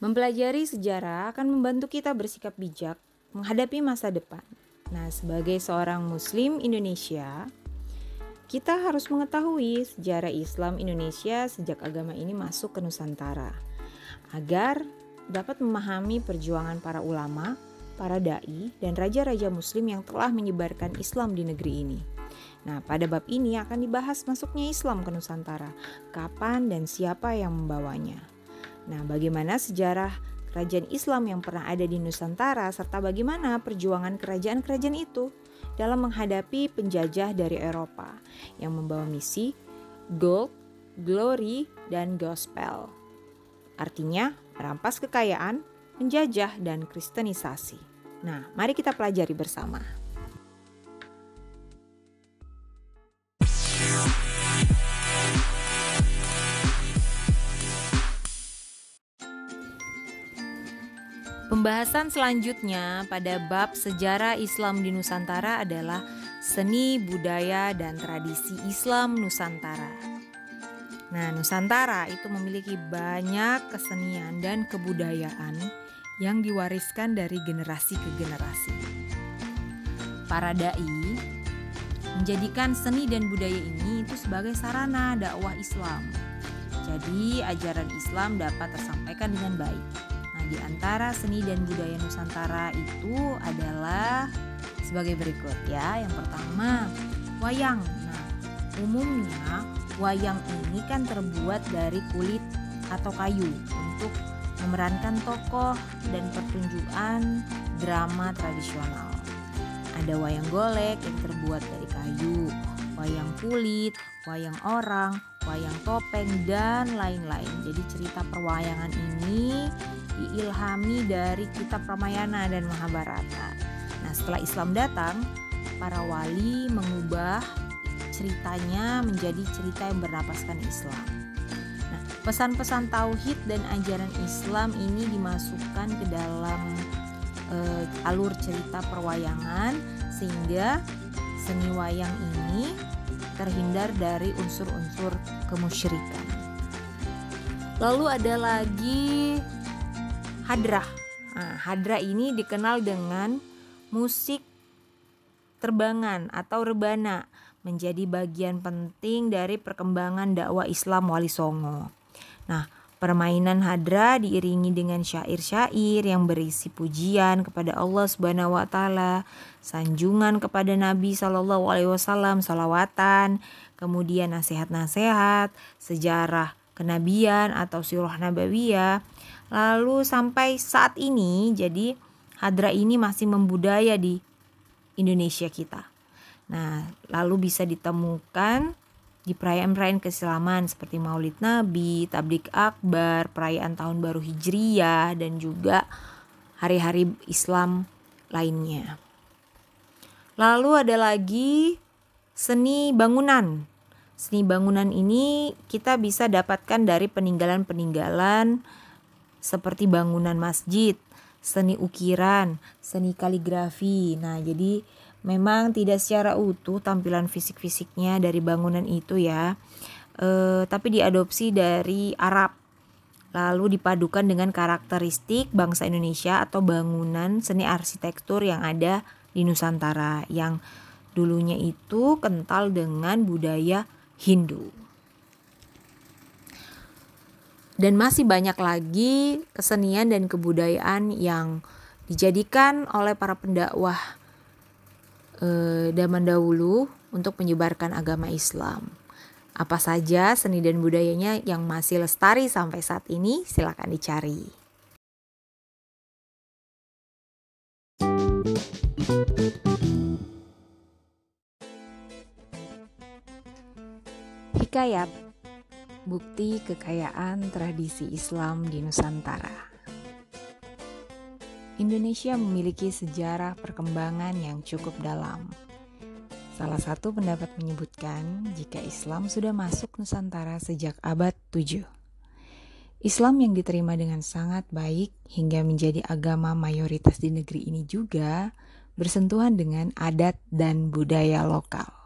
Mempelajari sejarah akan membantu kita bersikap bijak menghadapi masa depan. Nah, sebagai seorang Muslim Indonesia, kita harus mengetahui sejarah Islam Indonesia sejak agama ini masuk ke Nusantara, agar dapat memahami perjuangan para ulama, para dai, dan raja-raja Muslim yang telah menyebarkan Islam di negeri ini. Nah, pada bab ini akan dibahas masuknya Islam ke Nusantara, kapan dan siapa yang membawanya. Nah, bagaimana sejarah kerajaan Islam yang pernah ada di Nusantara serta bagaimana perjuangan kerajaan-kerajaan itu dalam menghadapi penjajah dari Eropa yang membawa misi gold, glory, dan gospel. Artinya, merampas kekayaan, menjajah, dan kristenisasi. Nah, mari kita pelajari bersama. Pembahasan selanjutnya pada bab sejarah Islam di Nusantara adalah seni, budaya, dan tradisi Islam Nusantara. Nah, Nusantara itu memiliki banyak kesenian dan kebudayaan yang diwariskan dari generasi ke generasi. Para dai menjadikan seni dan budaya ini itu sebagai sarana dakwah Islam. Jadi, ajaran Islam dapat tersampaikan dengan baik di antara seni dan budaya Nusantara itu adalah sebagai berikut ya. Yang pertama, wayang. Nah, umumnya wayang ini kan terbuat dari kulit atau kayu untuk memerankan tokoh dan pertunjukan drama tradisional. Ada wayang golek yang terbuat dari kayu, wayang kulit, wayang orang, wayang topeng, dan lain-lain. Jadi cerita perwayangan ini diilhami dari kitab Ramayana dan Mahabharata. Nah, setelah Islam datang, para wali mengubah ceritanya menjadi cerita yang bernapaskan Islam. Nah, pesan-pesan tauhid dan ajaran Islam ini dimasukkan ke dalam uh, alur cerita perwayangan sehingga seni wayang ini terhindar dari unsur-unsur kemusyrikan. Lalu ada lagi hadrah. Nah, hadrah ini dikenal dengan musik terbangan atau rebana menjadi bagian penting dari perkembangan dakwah Islam Wali Songo. Nah, permainan hadra diiringi dengan syair-syair yang berisi pujian kepada Allah Subhanahu wa taala, sanjungan kepada Nabi Shallallahu alaihi wasallam, salawatan, kemudian nasihat-nasihat, sejarah kenabian atau sirah nabawiyah, Lalu sampai saat ini jadi hadra ini masih membudaya di Indonesia kita. Nah, lalu bisa ditemukan di perayaan-perayaan keislaman seperti Maulid Nabi, Tablik Akbar, perayaan Tahun Baru Hijriyah dan juga hari-hari Islam lainnya. Lalu ada lagi seni bangunan. Seni bangunan ini kita bisa dapatkan dari peninggalan-peninggalan seperti bangunan masjid, seni ukiran, seni kaligrafi. Nah, jadi memang tidak secara utuh tampilan fisik-fisiknya dari bangunan itu ya. E, tapi diadopsi dari Arab. Lalu dipadukan dengan karakteristik bangsa Indonesia atau bangunan seni arsitektur yang ada di Nusantara yang dulunya itu kental dengan budaya Hindu dan masih banyak lagi kesenian dan kebudayaan yang dijadikan oleh para pendakwah eh, zaman dahulu untuk menyebarkan agama Islam. Apa saja seni dan budayanya yang masih lestari sampai saat ini? Silakan dicari. Hikayat bukti kekayaan tradisi Islam di Nusantara. Indonesia memiliki sejarah perkembangan yang cukup dalam. Salah satu pendapat menyebutkan jika Islam sudah masuk Nusantara sejak abad 7. Islam yang diterima dengan sangat baik hingga menjadi agama mayoritas di negeri ini juga bersentuhan dengan adat dan budaya lokal.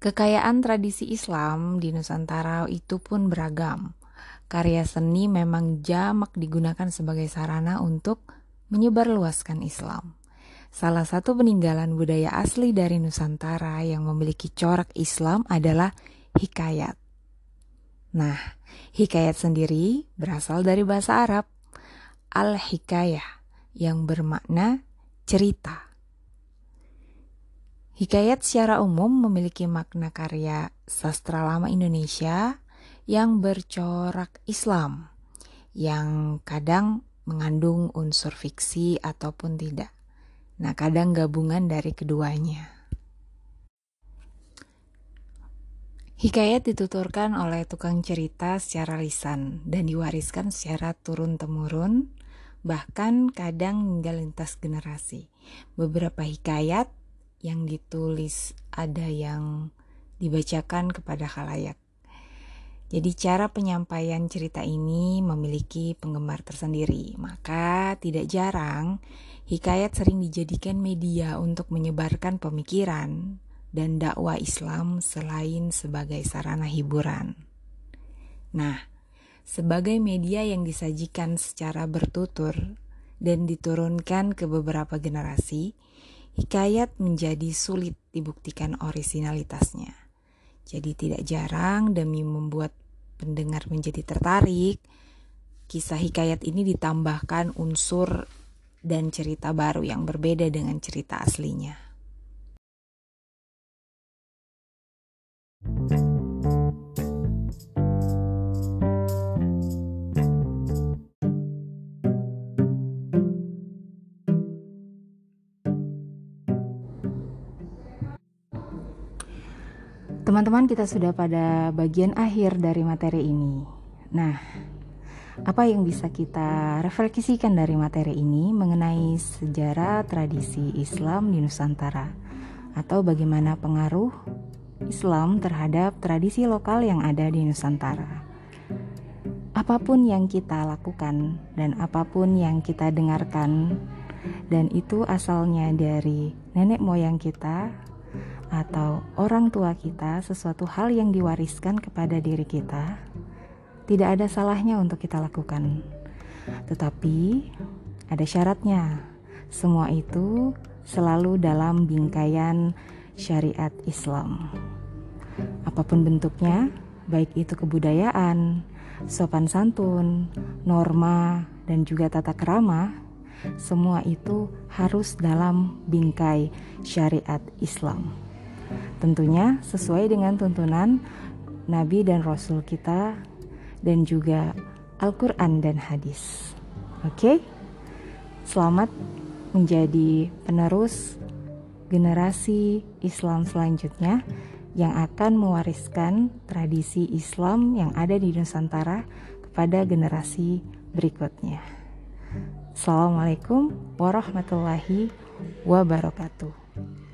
Kekayaan tradisi Islam di Nusantara itu pun beragam, karya seni memang jamak digunakan sebagai sarana untuk menyebarluaskan Islam. Salah satu peninggalan budaya asli dari Nusantara yang memiliki corak Islam adalah hikayat. Nah, hikayat sendiri berasal dari bahasa Arab al-hikayah yang bermakna cerita. Hikayat secara umum memiliki makna karya sastra lama Indonesia yang bercorak Islam, yang kadang mengandung unsur fiksi ataupun tidak. Nah, kadang gabungan dari keduanya. Hikayat dituturkan oleh tukang cerita secara lisan dan diwariskan secara turun-temurun, bahkan kadang hingga lintas generasi. Beberapa hikayat yang ditulis ada yang dibacakan kepada khalayak. Jadi cara penyampaian cerita ini memiliki penggemar tersendiri, maka tidak jarang hikayat sering dijadikan media untuk menyebarkan pemikiran, dan dakwah Islam selain sebagai sarana hiburan. Nah, sebagai media yang disajikan secara bertutur dan diturunkan ke beberapa generasi, hikayat menjadi sulit dibuktikan orisinalitasnya. Jadi tidak jarang demi membuat pendengar menjadi tertarik, kisah hikayat ini ditambahkan unsur dan cerita baru yang berbeda dengan cerita aslinya. Teman-teman, kita sudah pada bagian akhir dari materi ini. Nah, apa yang bisa kita refleksikan dari materi ini mengenai sejarah tradisi Islam di Nusantara atau bagaimana pengaruh Islam terhadap tradisi lokal yang ada di Nusantara. Apa pun yang kita lakukan dan apa pun yang kita dengarkan dan itu asalnya dari nenek moyang kita atau orang tua kita sesuatu hal yang diwariskan kepada diri kita, tidak ada salahnya untuk kita lakukan. Tetapi ada syaratnya. Semua itu selalu dalam bingkaian syariat Islam. Apa pun bentuknya, baik itu kebudayaan, sopan santun, norma, dan juga tata kerama, semua itu harus dalam bingkai syariat Islam. Tentunya sesuai dengan tuntunan Nabi dan Rasul kita dan juga Al-Quran dan hadis. Oke, selamat menjadi penerus generasi Islam selanjutnya yang akan mewariskan tradisi Islam yang ada di Nusantara kepada generasi berikutnya. Assalamualaikum warahmatullahi wabarakatuh.